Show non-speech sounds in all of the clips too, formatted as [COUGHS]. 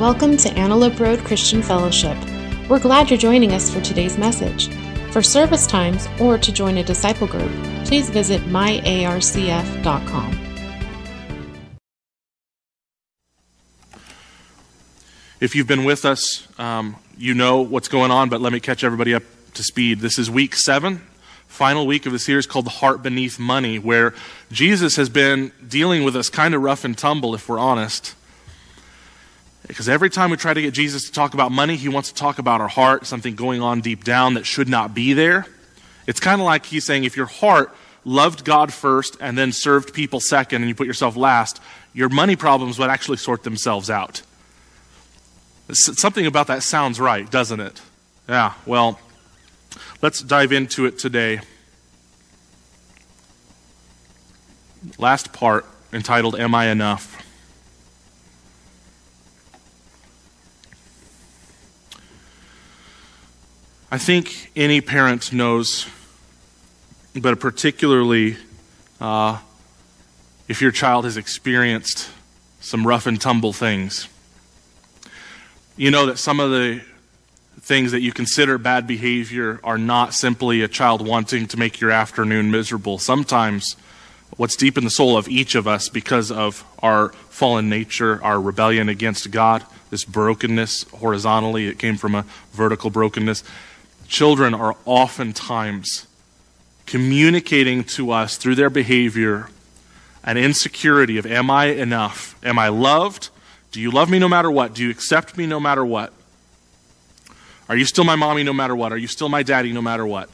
Welcome to Antelope Road Christian Fellowship. We're glad you're joining us for today's message. For service times or to join a disciple group, please visit myarcf.com. If you've been with us, um, you know what's going on, but let me catch everybody up to speed. This is week seven, final week of the series called The Heart Beneath Money, where Jesus has been dealing with us kind of rough and tumble, if we're honest. Because every time we try to get Jesus to talk about money, he wants to talk about our heart, something going on deep down that should not be there. It's kind of like he's saying if your heart loved God first and then served people second and you put yourself last, your money problems would actually sort themselves out. Something about that sounds right, doesn't it? Yeah, well, let's dive into it today. Last part entitled Am I Enough? I think any parent knows, but particularly uh, if your child has experienced some rough and tumble things, you know that some of the things that you consider bad behavior are not simply a child wanting to make your afternoon miserable. Sometimes, what's deep in the soul of each of us because of our fallen nature, our rebellion against God, this brokenness horizontally, it came from a vertical brokenness children are oftentimes communicating to us through their behavior an insecurity of am I enough? Am I loved? Do you love me no matter what? Do you accept me no matter what? Are you still my mommy no matter what? Are you still my daddy no matter what?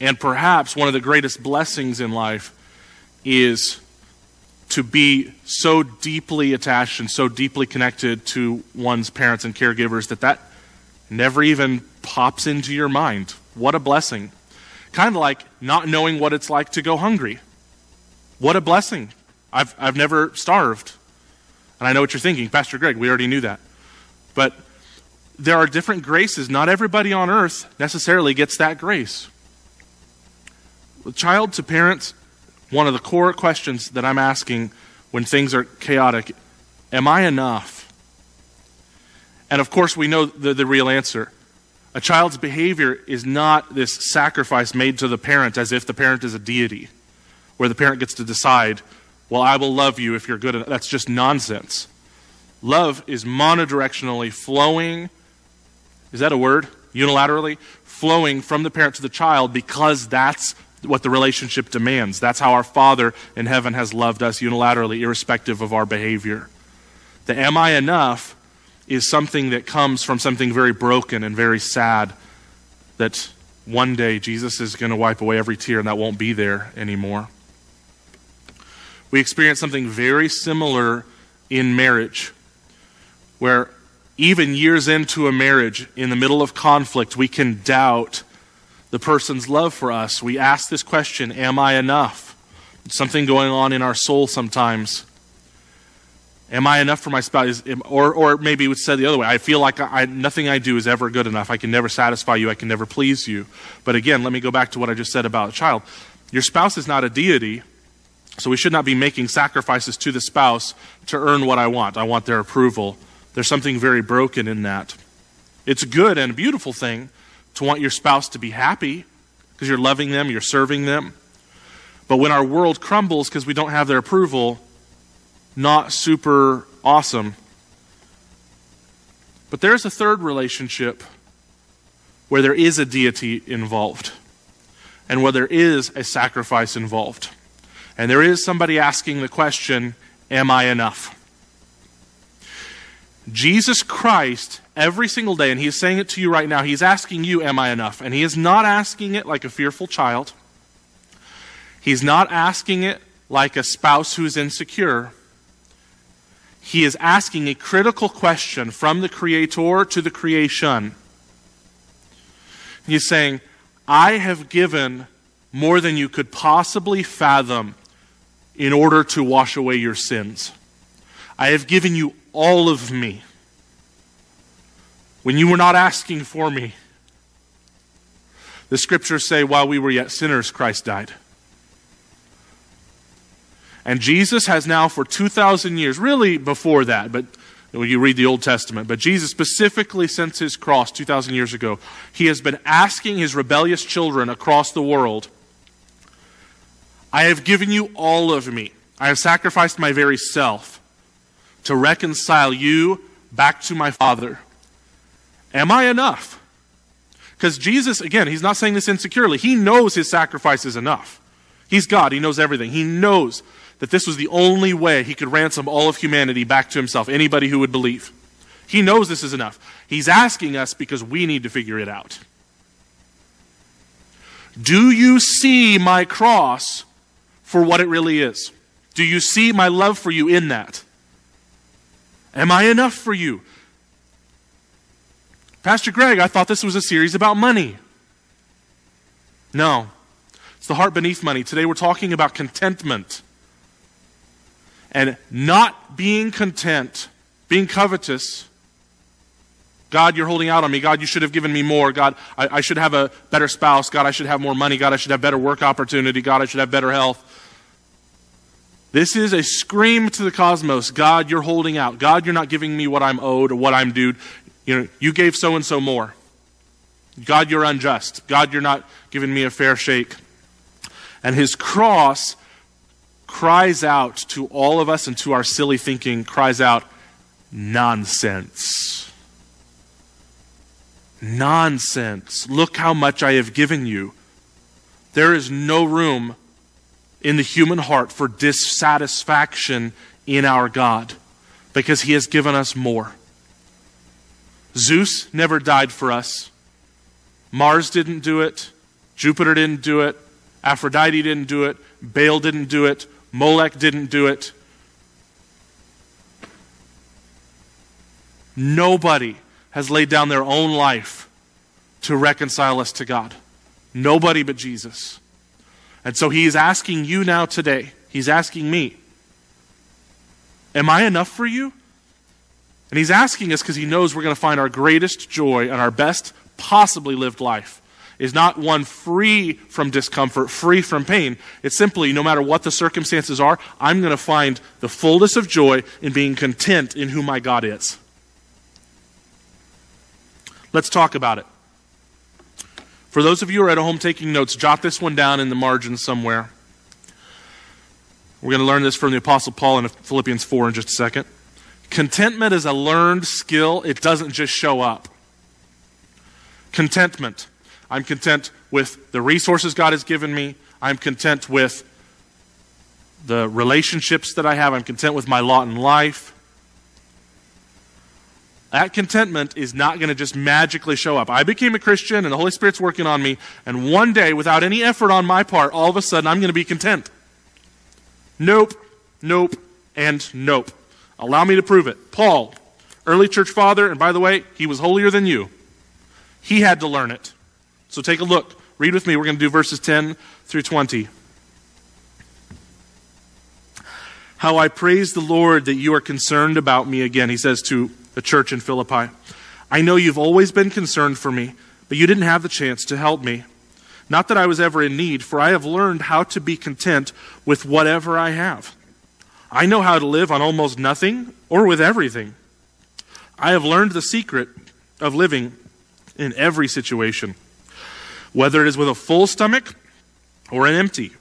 And perhaps one of the greatest blessings in life is to be so deeply attached and so deeply connected to one's parents and caregivers that that never even pops into your mind. What a blessing. Kind of like not knowing what it's like to go hungry. What a blessing. I've, I've never starved. And I know what you're thinking, Pastor Greg, we already knew that. But there are different graces. Not everybody on earth necessarily gets that grace. Child to parents, one of the core questions that I'm asking when things are chaotic am I enough? And of course, we know the, the real answer. A child's behavior is not this sacrifice made to the parent as if the parent is a deity, where the parent gets to decide, well, I will love you if you're good enough. That's just nonsense. Love is monodirectionally flowing, is that a word? Unilaterally? Flowing from the parent to the child because that's what the relationship demands. That's how our Father in heaven has loved us unilaterally, irrespective of our behavior. The am I enough is something that comes from something very broken and very sad that one day Jesus is going to wipe away every tear and that won't be there anymore. We experience something very similar in marriage, where even years into a marriage, in the middle of conflict, we can doubt the person's love for us. We ask this question Am I enough? something going on in our soul sometimes. Am I enough for my spouse? Or, or maybe it would say the other way. I feel like I, nothing I do is ever good enough. I can never satisfy you. I can never please you. But again, let me go back to what I just said about a child. Your spouse is not a deity, so we should not be making sacrifices to the spouse to earn what I want. I want their approval. There's something very broken in that. It's a good and a beautiful thing to want your spouse to be happy because you're loving them, you're serving them. But when our world crumbles because we don't have their approval, not super awesome. But there's a third relationship where there is a deity involved and where there is a sacrifice involved. And there is somebody asking the question Am I enough? Jesus Christ, every single day, and He is saying it to you right now, He's asking you, Am I enough? And He is not asking it like a fearful child. He's not asking it like a spouse who's insecure he is asking a critical question from the Creator to the creation. He's saying, I have given more than you could possibly fathom in order to wash away your sins. I have given you all of me when you were not asking for me. The scriptures say, while we were yet sinners, Christ died. And Jesus has now, for 2,000 years, really before that, but when you read the Old Testament, but Jesus specifically since his cross 2,000 years ago, he has been asking his rebellious children across the world, I have given you all of me. I have sacrificed my very self to reconcile you back to my Father. Am I enough? Because Jesus, again, he's not saying this insecurely. He knows his sacrifice is enough. He's God, he knows everything. He knows that this was the only way he could ransom all of humanity back to himself, anybody who would believe. He knows this is enough. He's asking us because we need to figure it out. Do you see my cross for what it really is? Do you see my love for you in that? Am I enough for you? Pastor Greg, I thought this was a series about money. No, it's the heart beneath money. Today we're talking about contentment and not being content, being covetous. God, you're holding out on me. God, you should have given me more. God, I, I, should have a better spouse. God, I should have more money. God, I should have better work opportunity. God, I should have better health. This is a scream to the cosmos. God, you're holding out. God, you're not giving me what I'm owed or what I'm due. You know, you gave so and so more. God, you're unjust. God, you're not giving me a fair shake. And his cross cries out to all of us and to our silly thinking, cries out, nonsense. Nonsense. Look how much I have given you. There is no room in the human heart for dissatisfaction in our God because he has given us more. Zeus never died for us. Mars didn't do it. Jupiter didn't do it. Aphrodite didn't do it. Baal didn't do it. Molech didn't do it. Nobody has laid down their own life to reconcile us to God. Nobody but Jesus. And so he is asking you now today, he's asking me, Am I enough for you? And he's asking us because he knows we're going to find our greatest joy and our best possibly lived life is not one free from discomfort, free from pain. It's simply, no matter what the circumstances are, I'm going to find the fullness of joy in being content in who my God is. Let's talk about it. For those of you who are at home taking notes, jot this one down in the margin somewhere. We're going to learn this from the Apostle Paul in Philippians 4 in just a second. Contentment is a learned skill, it doesn't just show up. Contentment. I'm content with the resources God has given me. I'm content with the relationships that I have. I'm content with my lot in life. That contentment is not going to just magically show up. I became a Christian and the Holy Spirit's working on me, and one day, without any effort on my part, all of a sudden I'm going to be content. Nope, nope, and nope. Allow me to prove it. Paul, early church father, and by the way, he was holier than you. He had to learn it. So take a look. Read with me. We're going to do verses 10 through 20. How I praise the Lord that you are concerned about me again, he says to the church in Philippi. I know you've always been concerned for me, but you didn't have the chance to help me. Not that I was ever in need, for I have learned how to be content with whatever I have. I know how to live on almost nothing or with everything. I have learned the secret of living in every situation whether it is with a full stomach or an empty,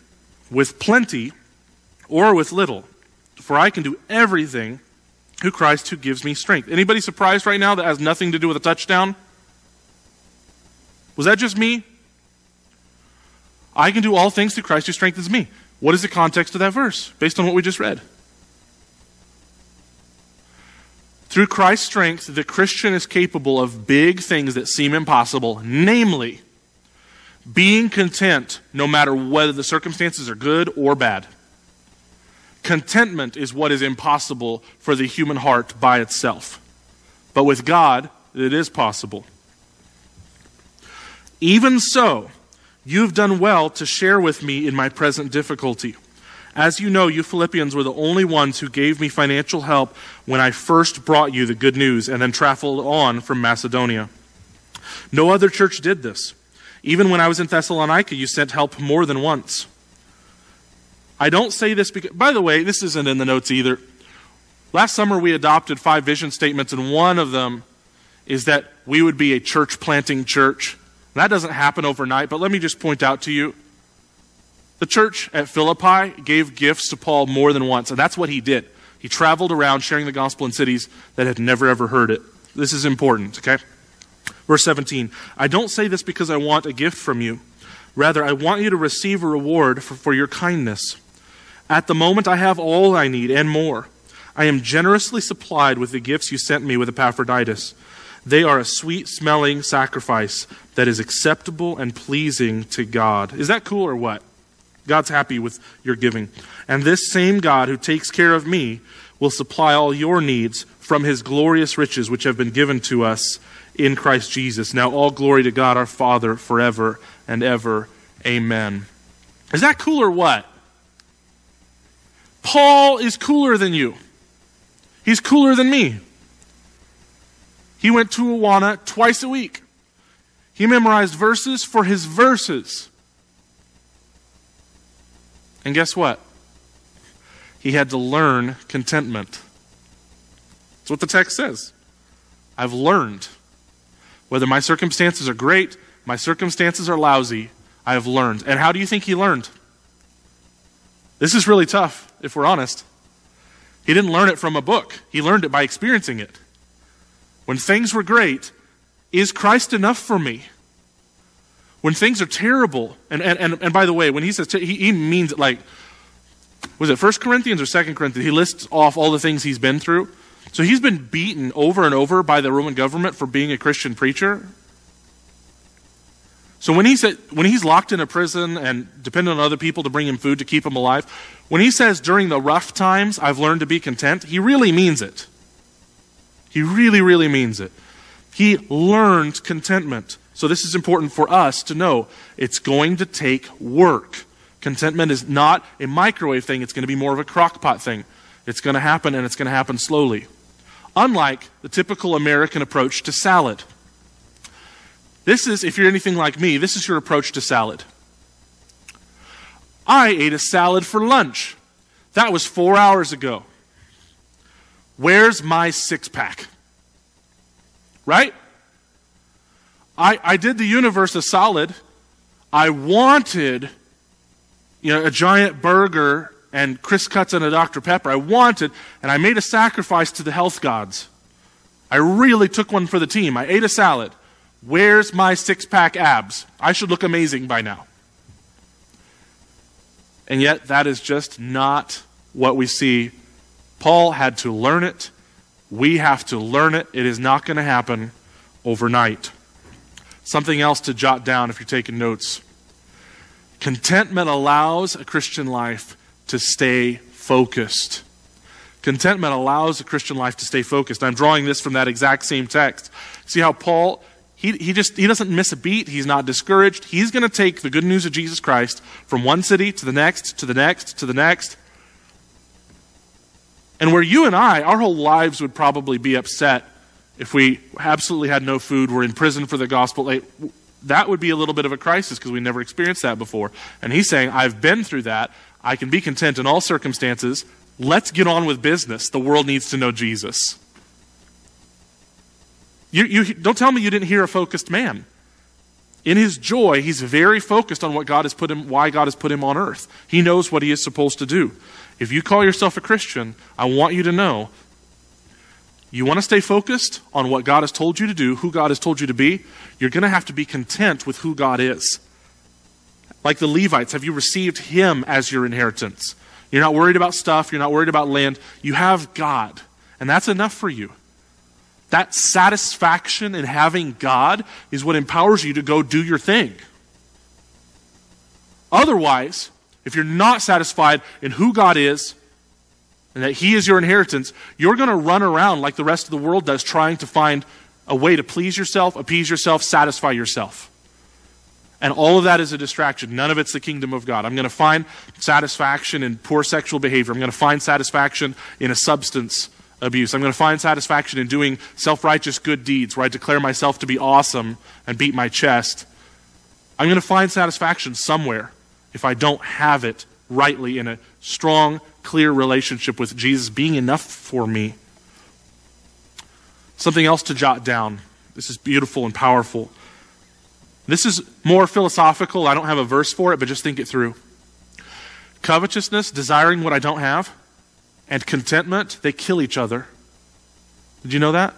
with plenty or with little. For I can do everything through Christ who gives me strength. Anybody surprised right now that has nothing to do with a touchdown? Was that just me? I can do all things through Christ who strengthens me. What is the context of that verse based on what we just read? Through Christ's strength, the Christian is capable of big things that seem impossible, namely, being content no matter whether the circumstances are good or bad. Contentment is what is impossible for the human heart by itself. But with God, it is possible. Even so, you've done well to share with me in my present difficulty. As you know, you Philippians were the only ones who gave me financial help when I first brought you the good news and then traveled on from Macedonia. No other church did this. Even when I was in Thessalonica, you sent help more than once. I don't say this because, by the way, this isn't in the notes either. Last summer, we adopted five vision statements, and one of them is that we would be a church planting church. That doesn't happen overnight, but let me just point out to you the church at Philippi gave gifts to Paul more than once, and that's what he did. He traveled around sharing the gospel in cities that had never ever heard it. This is important, okay? Verse 17 I don't say this because I want a gift from you. Rather, I want you to receive a reward for, for your kindness. At the moment, I have all I need and more. I am generously supplied with the gifts you sent me with Epaphroditus. They are a sweet smelling sacrifice that is acceptable and pleasing to God. Is that cool or what? God's happy with your giving. And this same God who takes care of me will supply all your needs from his glorious riches which have been given to us in Christ Jesus. Now, all glory to God our Father forever and ever. Amen. Is that cool or what? Paul is cooler than you. He's cooler than me. He went to Awana twice a week. He memorized verses for his verses. And guess what? He had to learn contentment. That's what the text says. I've learned. Whether my circumstances are great, my circumstances are lousy, I have learned. And how do you think he learned? This is really tough, if we're honest. He didn't learn it from a book, he learned it by experiencing it. When things were great, is Christ enough for me? When things are terrible, and, and, and, and by the way, when he says, he, he means it like, was it 1 Corinthians or 2 Corinthians? He lists off all the things he's been through. So he's been beaten over and over by the Roman government for being a Christian preacher. So when, he said, when he's locked in a prison and dependent on other people to bring him food to keep him alive, when he says during the rough times I've learned to be content, he really means it. He really, really means it. He learned contentment. So this is important for us to know. It's going to take work. Contentment is not a microwave thing, it's going to be more of a crockpot thing. It's going to happen and it's going to happen slowly. Unlike the typical American approach to salad. This is, if you're anything like me, this is your approach to salad. I ate a salad for lunch. That was four hours ago. Where's my six pack? Right? I, I did the universe a solid. I wanted you know, a giant burger and CrissCuts and a Dr. Pepper. I wanted, and I made a sacrifice to the health gods. I really took one for the team. I ate a salad. Where's my six pack abs? I should look amazing by now. And yet, that is just not what we see. Paul had to learn it. We have to learn it. It is not going to happen overnight. Something else to jot down if you're taking notes. Contentment allows a Christian life to stay focused. Contentment allows a Christian life to stay focused. I'm drawing this from that exact same text. See how Paul he, he just he doesn't miss a beat he's not discouraged he's going to take the good news of jesus christ from one city to the next to the next to the next and where you and i our whole lives would probably be upset if we absolutely had no food we're in prison for the gospel like, that would be a little bit of a crisis because we never experienced that before and he's saying i've been through that i can be content in all circumstances let's get on with business the world needs to know jesus you, you, don't tell me you didn't hear a focused man. In his joy, he's very focused on what God has put him, why God has put him on earth. He knows what he is supposed to do. If you call yourself a Christian, I want you to know you want to stay focused on what God has told you to do, who God has told you to be, you're going to have to be content with who God is. Like the Levites, have you received Him as your inheritance? You're not worried about stuff, you're not worried about land. You have God, and that's enough for you. That satisfaction in having God is what empowers you to go do your thing. Otherwise, if you're not satisfied in who God is and that He is your inheritance, you're going to run around like the rest of the world does, trying to find a way to please yourself, appease yourself, satisfy yourself. And all of that is a distraction. None of it's the kingdom of God. I'm going to find satisfaction in poor sexual behavior. I'm going to find satisfaction in a substance abuse. I'm going to find satisfaction in doing self righteous good deeds where I declare myself to be awesome and beat my chest. I'm going to find satisfaction somewhere if I don't have it rightly in a strong, clear relationship with Jesus being enough for me. Something else to jot down. This is beautiful and powerful. This is more philosophical. I don't have a verse for it, but just think it through. Covetousness, desiring what I don't have, and contentment, they kill each other. Did you know that?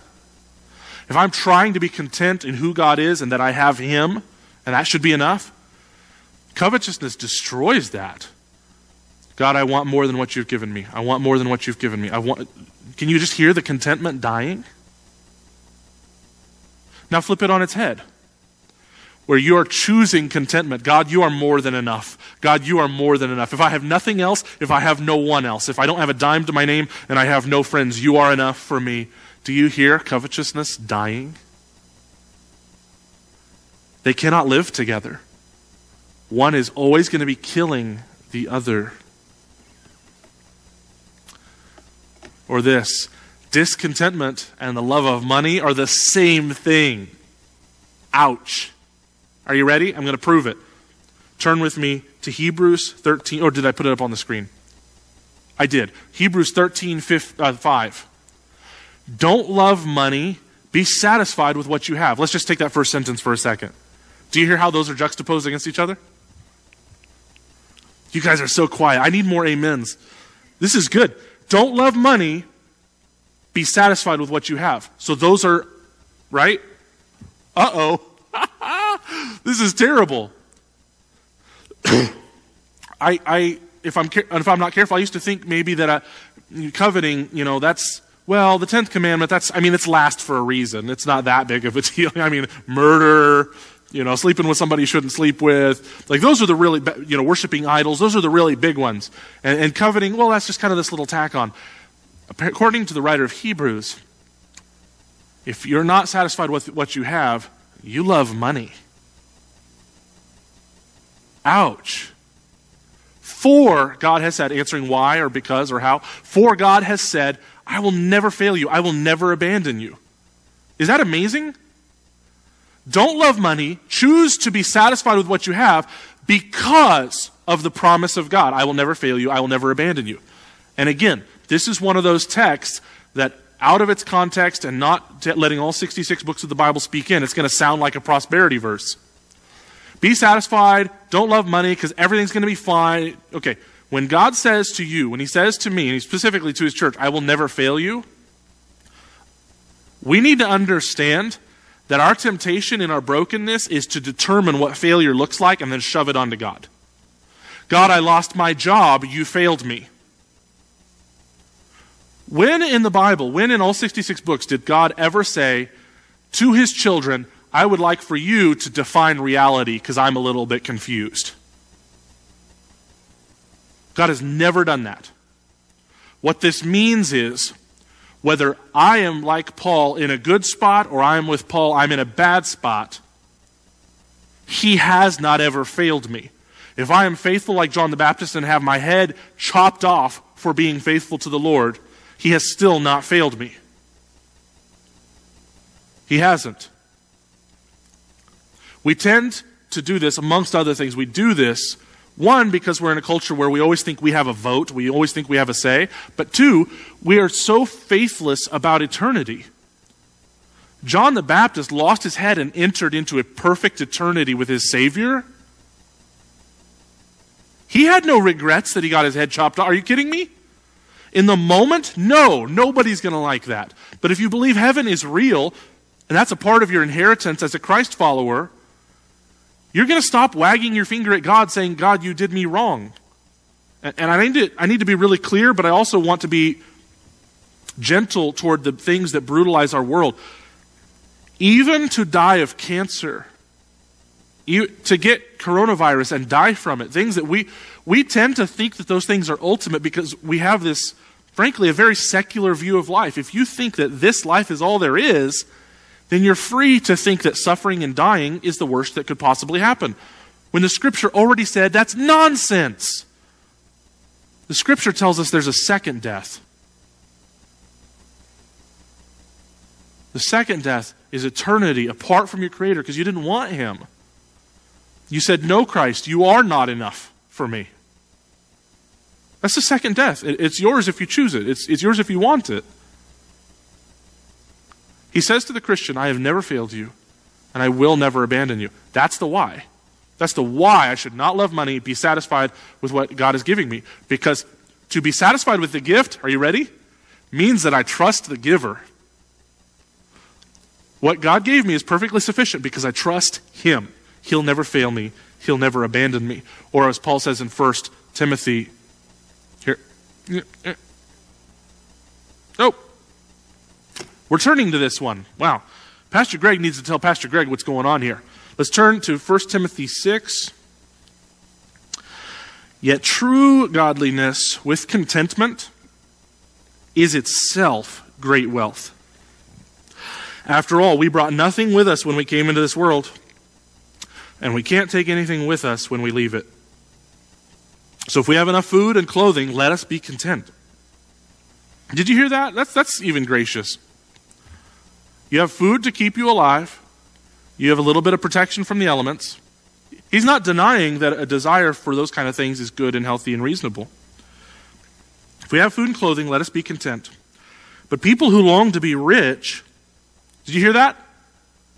If I'm trying to be content in who God is and that I have Him, and that should be enough, covetousness destroys that. God, I want more than what you've given me. I want more than what you've given me. I want Can you just hear the contentment dying? Now flip it on its head. Where you are choosing contentment. God, you are more than enough. God, you are more than enough. If I have nothing else, if I have no one else, if I don't have a dime to my name and I have no friends, you are enough for me. Do you hear covetousness dying? They cannot live together. One is always going to be killing the other. Or this discontentment and the love of money are the same thing. Ouch. Are you ready? I'm going to prove it. Turn with me to Hebrews 13, or did I put it up on the screen? I did. Hebrews 13, 5. Uh, 5. Don't love money. Be satisfied with what you have. Let's just take that first sentence for a second. Do you hear how those are juxtaposed against each other? You guys are so quiet. I need more amens. This is good. Don't love money. Be satisfied with what you have. So those are, right? Uh oh. [LAUGHS] this is terrible. [COUGHS] I, I, if I'm, if I'm not careful, I used to think maybe that I, coveting, you know, that's, well, the 10th commandment, that's, I mean, it's last for a reason. It's not that big of a [LAUGHS] deal. I mean, murder, you know, sleeping with somebody you shouldn't sleep with. Like, those are the really, you know, worshiping idols. Those are the really big ones. And, and coveting, well, that's just kind of this little tack on. According to the writer of Hebrews, if you're not satisfied with what you have, you love money. Ouch. For, God has said, answering why or because or how, for God has said, I will never fail you. I will never abandon you. Is that amazing? Don't love money. Choose to be satisfied with what you have because of the promise of God. I will never fail you. I will never abandon you. And again, this is one of those texts that, out of its context and not letting all 66 books of the Bible speak in, it's going to sound like a prosperity verse. Be satisfied. Don't love money because everything's going to be fine. Okay, when God says to you, when He says to me, and specifically to His church, I will never fail you, we need to understand that our temptation in our brokenness is to determine what failure looks like and then shove it onto God. God, I lost my job, you failed me. When in the Bible, when in all 66 books, did God ever say to his children, I would like for you to define reality because I'm a little bit confused? God has never done that. What this means is whether I am like Paul in a good spot or I am with Paul, I'm in a bad spot, he has not ever failed me. If I am faithful like John the Baptist and have my head chopped off for being faithful to the Lord, he has still not failed me. He hasn't. We tend to do this, amongst other things, we do this one, because we're in a culture where we always think we have a vote, we always think we have a say. But two, we are so faithless about eternity. John the Baptist lost his head and entered into a perfect eternity with his Savior. He had no regrets that he got his head chopped off. Are you kidding me? In the moment, no, nobody's going to like that. But if you believe heaven is real, and that's a part of your inheritance as a Christ follower, you're going to stop wagging your finger at God saying, God, you did me wrong. And, I, need to, I need to be really clear, but I also want to be gentle toward the things that brutalize our world. Even to die of cancer, you, to get coronavirus and die from it, things that we, we tend to think that those things are ultimate because we have this, frankly, a very secular view of life. If you think that this life is all there is, then you're free to think that suffering and dying is the worst that could possibly happen. When the scripture already said that's nonsense. The scripture tells us there's a second death. The second death is eternity apart from your Creator because you didn't want Him. You said, No, Christ, you are not enough for me. That's the second death. It's yours if you choose it, it's, it's yours if you want it. He says to the Christian, I have never failed you, and I will never abandon you. That's the why. That's the why I should not love money, be satisfied with what God is giving me. Because to be satisfied with the gift, are you ready? Means that I trust the giver. What God gave me is perfectly sufficient because I trust Him. He'll never fail me, He'll never abandon me. Or as Paul says in 1 Timothy, here. Oh, we're turning to this one. Wow. Pastor Greg needs to tell Pastor Greg what's going on here. Let's turn to 1 Timothy 6. Yet true godliness with contentment is itself great wealth. After all, we brought nothing with us when we came into this world, and we can't take anything with us when we leave it. So if we have enough food and clothing, let us be content. Did you hear that? That's, that's even gracious. You have food to keep you alive. You have a little bit of protection from the elements. He's not denying that a desire for those kind of things is good and healthy and reasonable. If we have food and clothing, let us be content. But people who long to be rich, did you hear that?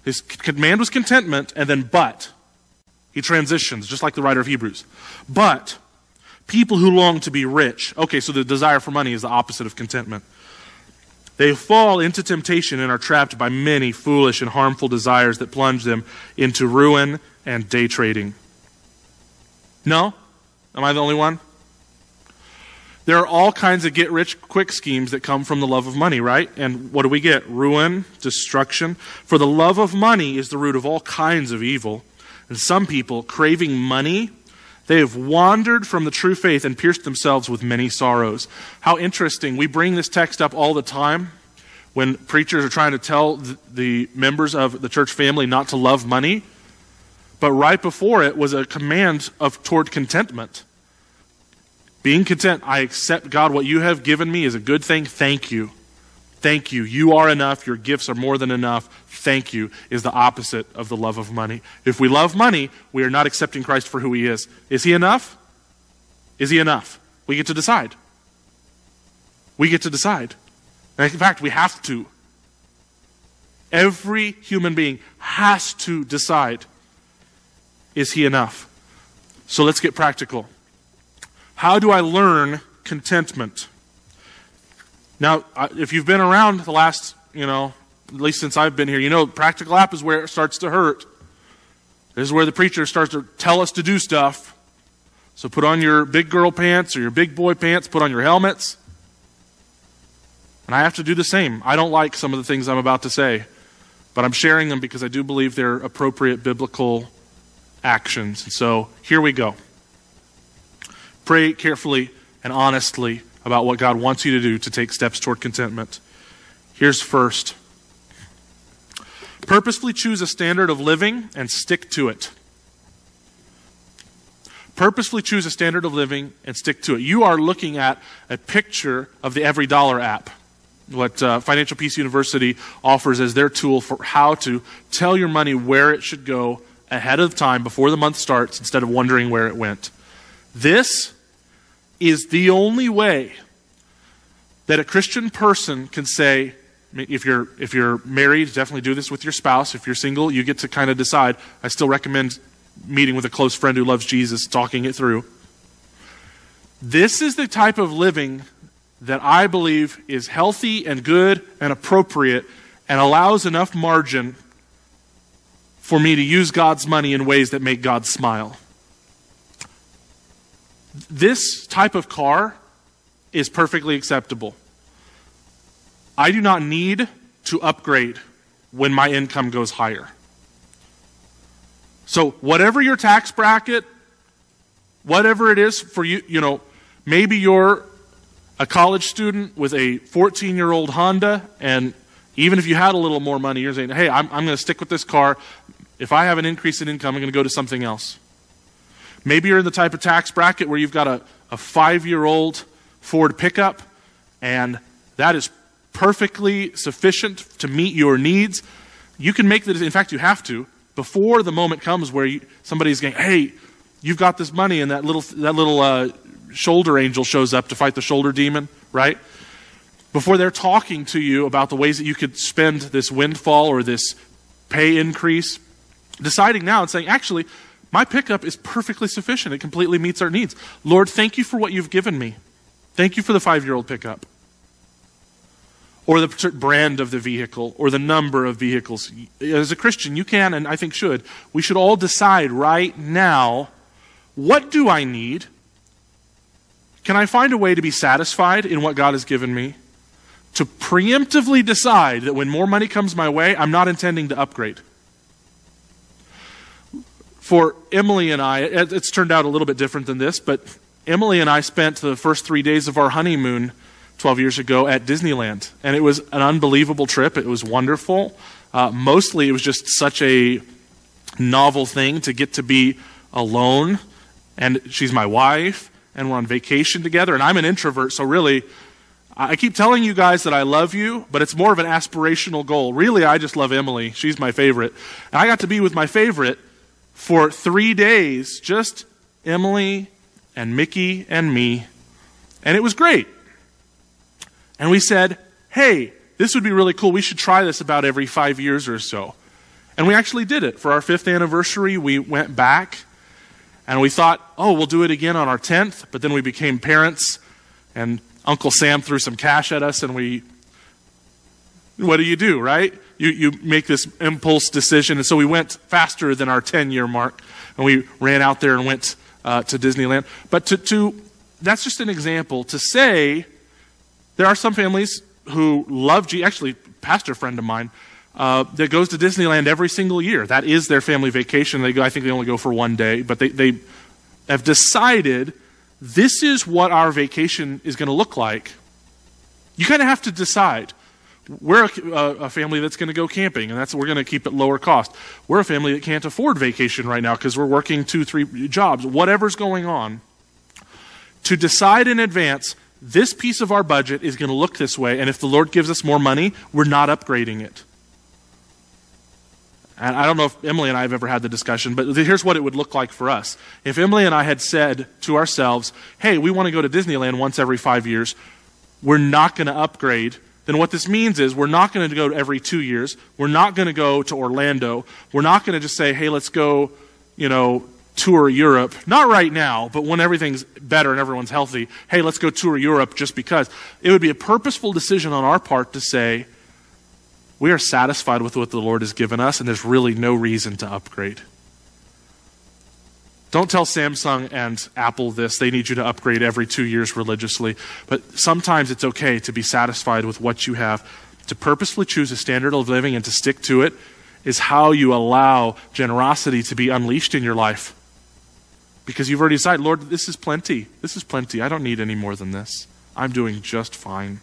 His command was contentment, and then but. He transitions, just like the writer of Hebrews. But people who long to be rich. Okay, so the desire for money is the opposite of contentment. They fall into temptation and are trapped by many foolish and harmful desires that plunge them into ruin and day trading. No? Am I the only one? There are all kinds of get rich quick schemes that come from the love of money, right? And what do we get? Ruin, destruction. For the love of money is the root of all kinds of evil. And some people, craving money, they have wandered from the true faith and pierced themselves with many sorrows. How interesting. We bring this text up all the time when preachers are trying to tell the members of the church family not to love money. But right before it was a command of toward contentment. Being content, I accept God, what you have given me is a good thing. Thank you. Thank you. You are enough. Your gifts are more than enough. Thank you is the opposite of the love of money. If we love money, we are not accepting Christ for who he is. Is he enough? Is he enough? We get to decide. We get to decide. In fact, we have to. Every human being has to decide is he enough? So let's get practical. How do I learn contentment? Now, if you've been around the last, you know, at least since I've been here, you know, practical app is where it starts to hurt. This is where the preacher starts to tell us to do stuff. So put on your big girl pants or your big boy pants, put on your helmets. And I have to do the same. I don't like some of the things I'm about to say, but I'm sharing them because I do believe they're appropriate biblical actions. And so here we go. Pray carefully and honestly about what God wants you to do to take steps toward contentment. Here's first purposefully choose a standard of living and stick to it. Purposefully choose a standard of living and stick to it. You are looking at a picture of the EveryDollar app, what uh, Financial Peace University offers as their tool for how to tell your money where it should go ahead of time before the month starts instead of wondering where it went. This is the only way that a Christian person can say, if you're, if you're married, definitely do this with your spouse. If you're single, you get to kind of decide. I still recommend meeting with a close friend who loves Jesus, talking it through. This is the type of living that I believe is healthy and good and appropriate and allows enough margin for me to use God's money in ways that make God smile. This type of car is perfectly acceptable. I do not need to upgrade when my income goes higher. So, whatever your tax bracket, whatever it is for you, you know, maybe you're a college student with a 14 year old Honda, and even if you had a little more money, you're saying, hey, I'm, I'm going to stick with this car. If I have an increase in income, I'm going to go to something else. Maybe you're in the type of tax bracket where you've got a, a five year old Ford pickup, and that is perfectly sufficient to meet your needs. You can make the in fact, you have to, before the moment comes where you, somebody's going, hey, you've got this money and that little, that little uh, shoulder angel shows up to fight the shoulder demon, right? Before they're talking to you about the ways that you could spend this windfall or this pay increase, deciding now and saying, actually, my pickup is perfectly sufficient. It completely meets our needs. Lord, thank you for what you've given me. Thank you for the five year old pickup. Or the brand of the vehicle, or the number of vehicles. As a Christian, you can, and I think should, we should all decide right now what do I need? Can I find a way to be satisfied in what God has given me? To preemptively decide that when more money comes my way, I'm not intending to upgrade. For Emily and I, it's turned out a little bit different than this, but Emily and I spent the first three days of our honeymoon 12 years ago at Disneyland. And it was an unbelievable trip. It was wonderful. Uh, mostly, it was just such a novel thing to get to be alone. And she's my wife, and we're on vacation together. And I'm an introvert, so really, I keep telling you guys that I love you, but it's more of an aspirational goal. Really, I just love Emily. She's my favorite. And I got to be with my favorite for three days, just Emily and Mickey and me. And it was great. And we said, hey, this would be really cool. We should try this about every five years or so. And we actually did it. For our fifth anniversary, we went back and we thought, oh, we'll do it again on our 10th. But then we became parents and Uncle Sam threw some cash at us and we, what do you do, right? You, you make this impulse decision. And so we went faster than our 10 year mark and we ran out there and went uh, to Disneyland. But to, to, that's just an example to say there are some families who love G. Actually, pastor friend of mine uh, that goes to Disneyland every single year. That is their family vacation. They go. I think they only go for one day, but they, they have decided this is what our vacation is going to look like. You kind of have to decide. We're a, a family that's going to go camping, and that's we're going to keep it lower cost. We're a family that can't afford vacation right now because we're working two, three jobs. Whatever's going on, to decide in advance this piece of our budget is going to look this way, and if the Lord gives us more money, we're not upgrading it. And I don't know if Emily and I have ever had the discussion, but here's what it would look like for us. If Emily and I had said to ourselves, hey, we want to go to Disneyland once every five years, we're not going to upgrade then what this means is we're not going to go every two years. We're not going to go to Orlando. We're not going to just say, hey, let's go, you know, tour Europe. Not right now, but when everything's better and everyone's healthy, hey, let's go tour Europe just because. It would be a purposeful decision on our part to say, we are satisfied with what the Lord has given us, and there's really no reason to upgrade. Don't tell Samsung and Apple this. They need you to upgrade every two years religiously. But sometimes it's okay to be satisfied with what you have. To purposefully choose a standard of living and to stick to it is how you allow generosity to be unleashed in your life. Because you've already decided, Lord, this is plenty. This is plenty. I don't need any more than this. I'm doing just fine.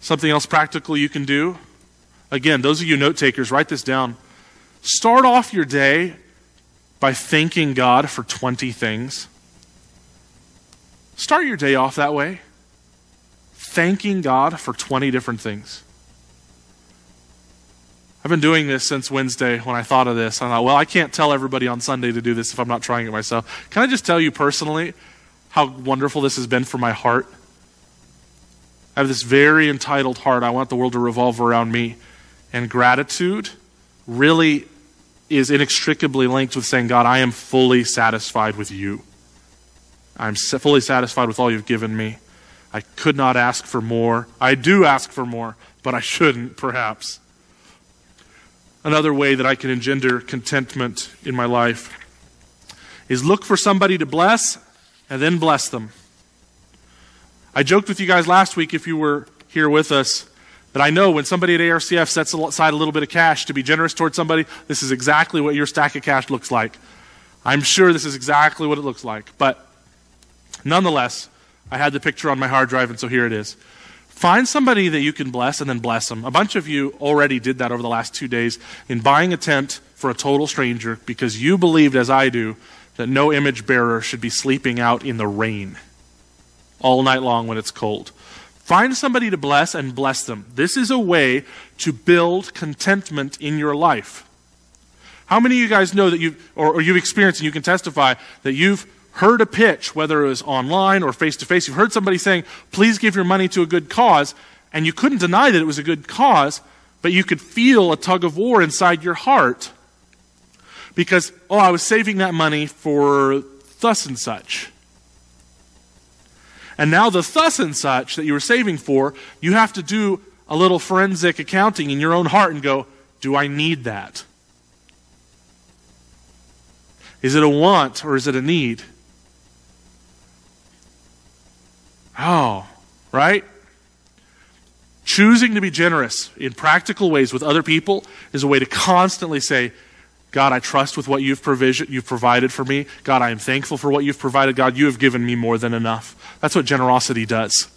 Something else practical you can do? Again, those of you note takers, write this down. Start off your day by thanking God for 20 things. Start your day off that way, thanking God for 20 different things. I've been doing this since Wednesday when I thought of this. I thought, well, I can't tell everybody on Sunday to do this if I'm not trying it myself. Can I just tell you personally how wonderful this has been for my heart? I have this very entitled heart. I want the world to revolve around me. And gratitude really is inextricably linked with saying, God, I am fully satisfied with you. I'm fully satisfied with all you've given me. I could not ask for more. I do ask for more, but I shouldn't, perhaps. Another way that I can engender contentment in my life is look for somebody to bless and then bless them. I joked with you guys last week, if you were here with us, that I know when somebody at ARCF sets aside a little bit of cash to be generous towards somebody, this is exactly what your stack of cash looks like. I'm sure this is exactly what it looks like. But nonetheless, I had the picture on my hard drive, and so here it is. Find somebody that you can bless and then bless them. A bunch of you already did that over the last two days in buying a tent for a total stranger because you believed, as I do, that no image bearer should be sleeping out in the rain all night long when it's cold. Find somebody to bless and bless them. This is a way to build contentment in your life. How many of you guys know that you've, or, or you've experienced and you can testify that you've heard a pitch, whether it was online or face to face, you've heard somebody saying, please give your money to a good cause, and you couldn't deny that it was a good cause, but you could feel a tug of war inside your heart because, oh, I was saving that money for thus and such. And now the thus and such that you were saving for, you have to do a little forensic accounting in your own heart and go, do I need that? Is it a want or is it a need? Oh, right? Choosing to be generous in practical ways with other people is a way to constantly say, God, I trust with what you've, provision, you've provided for me. God, I am thankful for what you've provided. God, you have given me more than enough. That's what generosity does.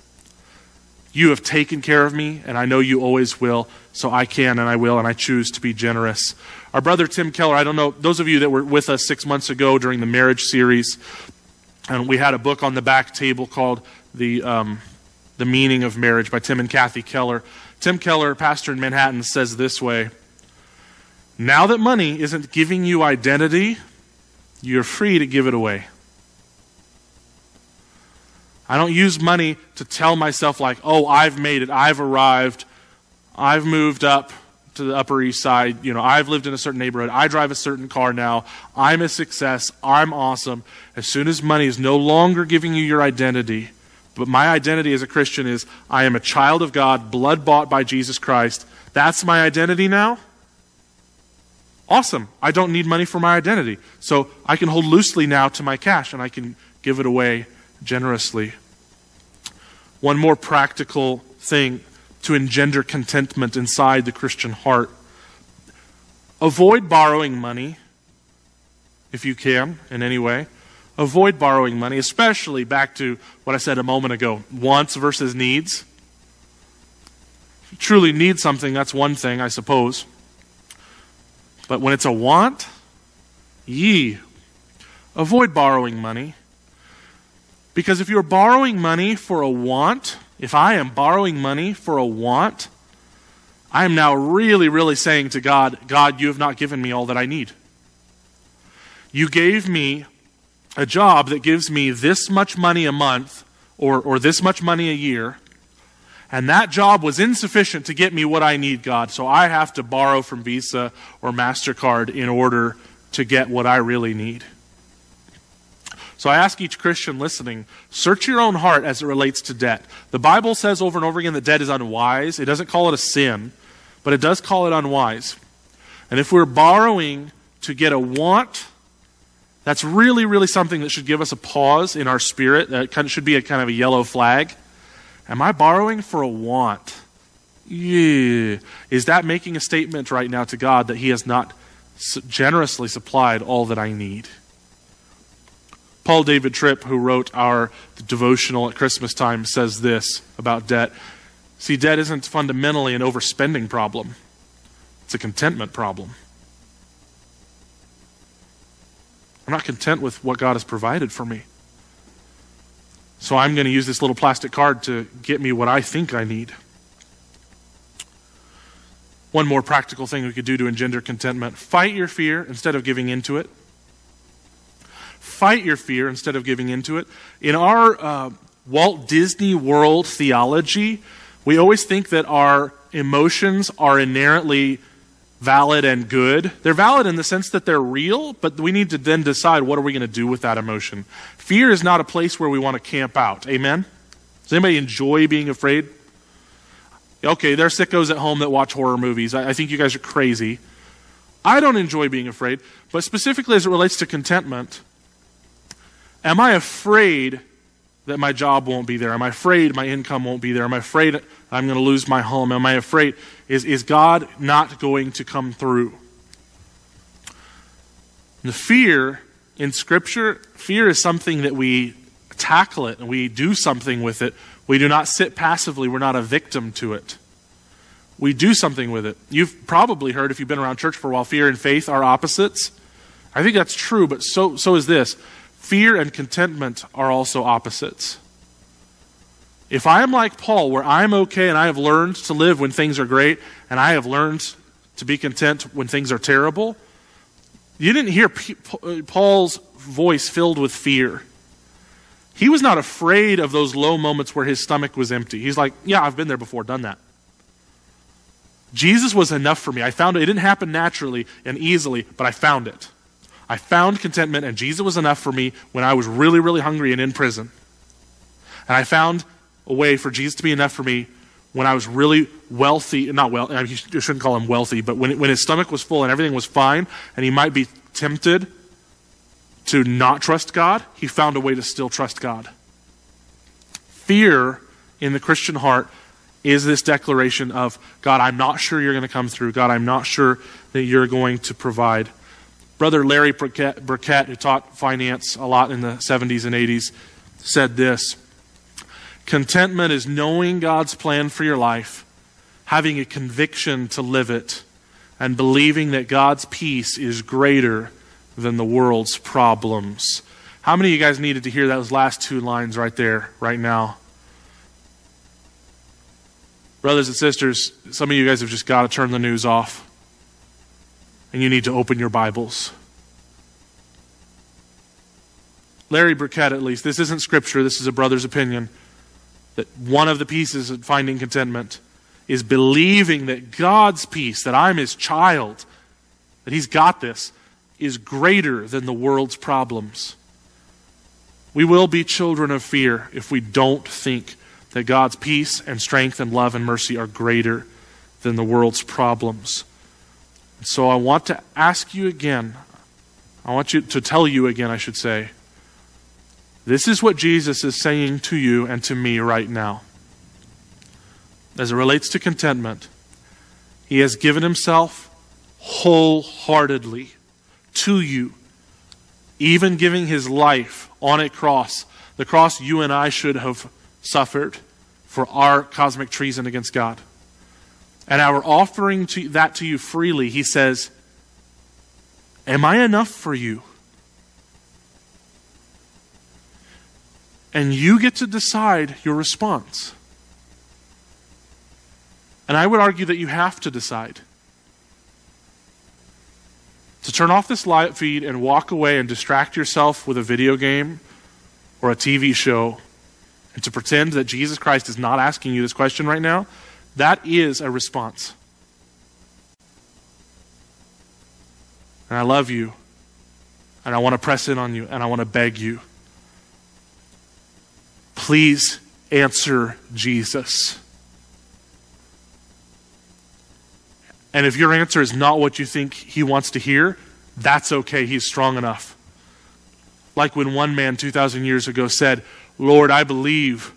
You have taken care of me, and I know you always will, so I can and I will, and I choose to be generous. Our brother Tim Keller, I don't know, those of you that were with us six months ago during the marriage series, and we had a book on the back table called The, um, the Meaning of Marriage by Tim and Kathy Keller. Tim Keller, pastor in Manhattan, says this way Now that money isn't giving you identity, you're free to give it away. I don't use money to tell myself, like, oh, I've made it, I've arrived, I've moved up to the Upper East Side, you know, I've lived in a certain neighborhood, I drive a certain car now, I'm a success, I'm awesome. As soon as money is no longer giving you your identity, but my identity as a Christian is I am a child of God, blood bought by Jesus Christ. That's my identity now. Awesome. I don't need money for my identity. So I can hold loosely now to my cash and I can give it away generously. One more practical thing to engender contentment inside the Christian heart. Avoid borrowing money if you can in any way. Avoid borrowing money, especially back to what I said a moment ago wants versus needs. If you truly need something, that's one thing, I suppose. But when it's a want, ye, avoid borrowing money. Because if you're borrowing money for a want, if I am borrowing money for a want, I am now really, really saying to God, God, you have not given me all that I need. You gave me a job that gives me this much money a month or, or this much money a year, and that job was insufficient to get me what I need, God. So I have to borrow from Visa or MasterCard in order to get what I really need. So I ask each Christian listening, search your own heart as it relates to debt. The Bible says over and over again that debt is unwise. It doesn't call it a sin, but it does call it unwise. And if we're borrowing to get a want, that's really, really something that should give us a pause in our spirit. That should be a kind of a yellow flag. Am I borrowing for a want? Yeah. Is that making a statement right now to God that He has not generously supplied all that I need? Paul David Tripp, who wrote our devotional at Christmas time, says this about debt. See, debt isn't fundamentally an overspending problem, it's a contentment problem. I'm not content with what God has provided for me. So I'm going to use this little plastic card to get me what I think I need. One more practical thing we could do to engender contentment fight your fear instead of giving into it fight your fear instead of giving into it. In our uh, Walt Disney World theology, we always think that our emotions are inherently valid and good. They're valid in the sense that they're real, but we need to then decide what are we going to do with that emotion. Fear is not a place where we want to camp out. Amen? Does anybody enjoy being afraid? Okay, there are sickos at home that watch horror movies. I, I think you guys are crazy. I don't enjoy being afraid, but specifically as it relates to contentment, Am I afraid that my job won't be there? Am I afraid my income won't be there? Am I afraid I'm going to lose my home? Am I afraid? Is, is God not going to come through? The fear in Scripture, fear is something that we tackle it and we do something with it. We do not sit passively, we're not a victim to it. We do something with it. You've probably heard, if you've been around church for a while, fear and faith are opposites. I think that's true, but so, so is this. Fear and contentment are also opposites. If I am like Paul, where I'm okay and I have learned to live when things are great, and I have learned to be content when things are terrible, You didn't hear Paul's voice filled with fear. He was not afraid of those low moments where his stomach was empty. He's like, Yeah, I've been there before, done that. Jesus was enough for me. I found it. It didn't happen naturally and easily, but I found it. I found contentment, and Jesus was enough for me when I was really, really hungry and in prison. And I found a way for Jesus to be enough for me when I was really wealthy, not well, you shouldn't call him wealthy, but when, when his stomach was full and everything was fine, and he might be tempted to not trust God, he found a way to still trust God. Fear in the Christian heart is this declaration of, God, I'm not sure you're going to come through. God, I'm not sure that you're going to provide. Brother Larry Burkett, who taught finance a lot in the 70s and 80s, said this Contentment is knowing God's plan for your life, having a conviction to live it, and believing that God's peace is greater than the world's problems. How many of you guys needed to hear those last two lines right there, right now? Brothers and sisters, some of you guys have just got to turn the news off and you need to open your Bibles. Larry Burkett, at least, this isn't scripture, this is a brother's opinion, that one of the pieces of finding contentment is believing that God's peace, that I'm his child, that he's got this, is greater than the world's problems. We will be children of fear if we don't think that God's peace and strength and love and mercy are greater than the world's problems. So I want to ask you again, I want you to tell you again, I should say. This is what Jesus is saying to you and to me right now. As it relates to contentment, He has given Himself wholeheartedly to you, even giving His life on a cross, the cross you and I should have suffered for our cosmic treason against God and our offering to, that to you freely, he says, Am I enough for you? And you get to decide your response. And I would argue that you have to decide. To turn off this live feed and walk away and distract yourself with a video game or a TV show and to pretend that Jesus Christ is not asking you this question right now that is a response. And I love you. And I want to press in on you. And I want to beg you. Please answer Jesus. And if your answer is not what you think he wants to hear, that's okay. He's strong enough. Like when one man 2,000 years ago said, Lord, I believe.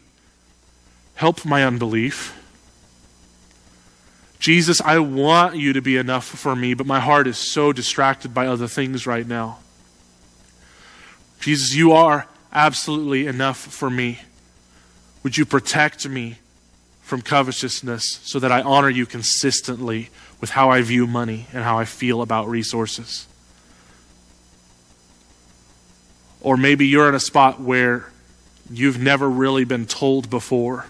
Help my unbelief. Jesus, I want you to be enough for me, but my heart is so distracted by other things right now. Jesus, you are absolutely enough for me. Would you protect me from covetousness so that I honor you consistently with how I view money and how I feel about resources? Or maybe you're in a spot where you've never really been told before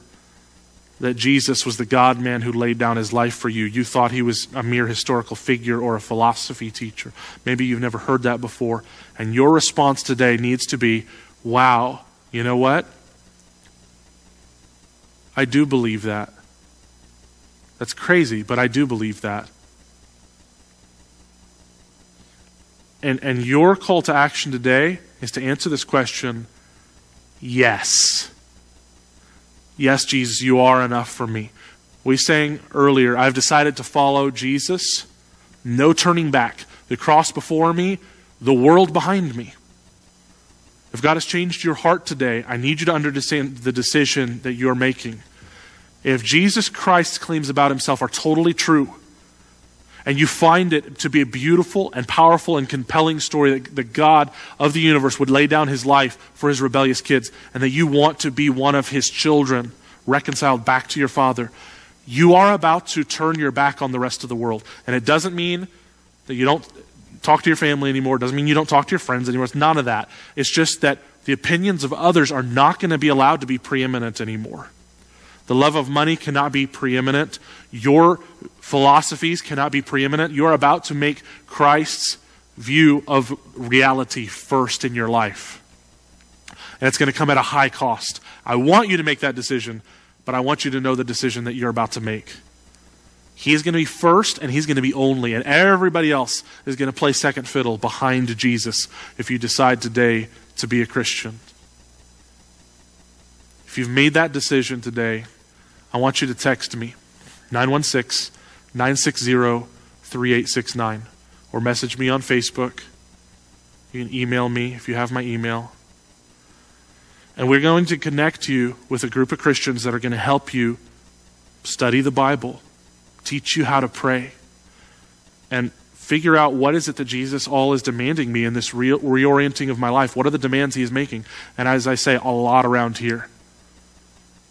that Jesus was the God man who laid down his life for you. You thought he was a mere historical figure or a philosophy teacher. Maybe you've never heard that before. And your response today needs to be wow, you know what? I do believe that. That's crazy, but I do believe that. And, and your call to action today is to answer this question yes. Yes, Jesus, you are enough for me. We sang earlier, I've decided to follow Jesus. No turning back. The cross before me, the world behind me. If God has changed your heart today, I need you to understand the decision that you're making. If Jesus Christ's claims about himself are totally true, and you find it to be a beautiful and powerful and compelling story that the God of the universe would lay down his life for his rebellious kids, and that you want to be one of his children reconciled back to your Father, you are about to turn your back on the rest of the world. And it doesn't mean that you don't talk to your family anymore, it doesn't mean you don't talk to your friends anymore. It's none of that. It's just that the opinions of others are not going to be allowed to be preeminent anymore. The love of money cannot be preeminent. Your philosophies cannot be preeminent. You're about to make Christ's view of reality first in your life. And it's going to come at a high cost. I want you to make that decision, but I want you to know the decision that you're about to make. He's going to be first and he's going to be only, and everybody else is going to play second fiddle behind Jesus if you decide today to be a Christian. If you've made that decision today, I want you to text me 916 960 3869 or message me on Facebook. You can email me if you have my email. And we're going to connect you with a group of Christians that are going to help you study the Bible, teach you how to pray, and figure out what is it that Jesus all is demanding me in this re- reorienting of my life. What are the demands he is making? And as I say, a lot around here.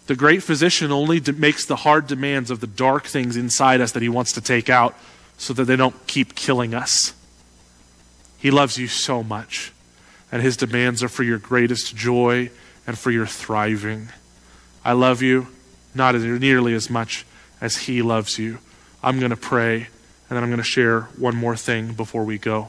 The great physician only de- makes the hard demands of the dark things inside us that he wants to take out so that they don't keep killing us. He loves you so much, and his demands are for your greatest joy and for your thriving. I love you not as, nearly as much as he loves you. I'm going to pray, and then I'm going to share one more thing before we go.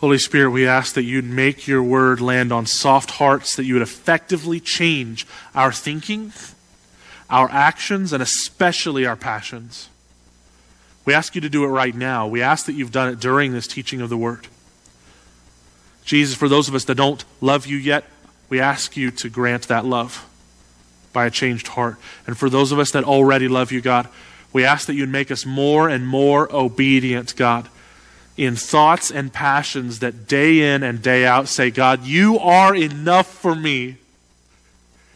Holy Spirit, we ask that you'd make your word land on soft hearts, that you would effectively change our thinking, our actions, and especially our passions. We ask you to do it right now. We ask that you've done it during this teaching of the word. Jesus, for those of us that don't love you yet, we ask you to grant that love by a changed heart. And for those of us that already love you, God, we ask that you'd make us more and more obedient, God in thoughts and passions that day in and day out say, God, you are enough for me.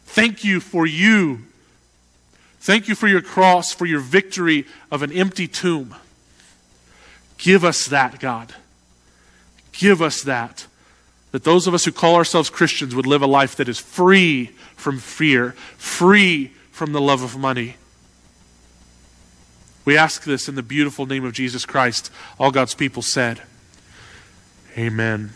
Thank you for you. Thank you for your cross, for your victory of an empty tomb. Give us that, God. Give us that. That those of us who call ourselves Christians would live a life that is free from fear, free from the love of money, we ask this in the beautiful name of Jesus Christ. All God's people said, Amen.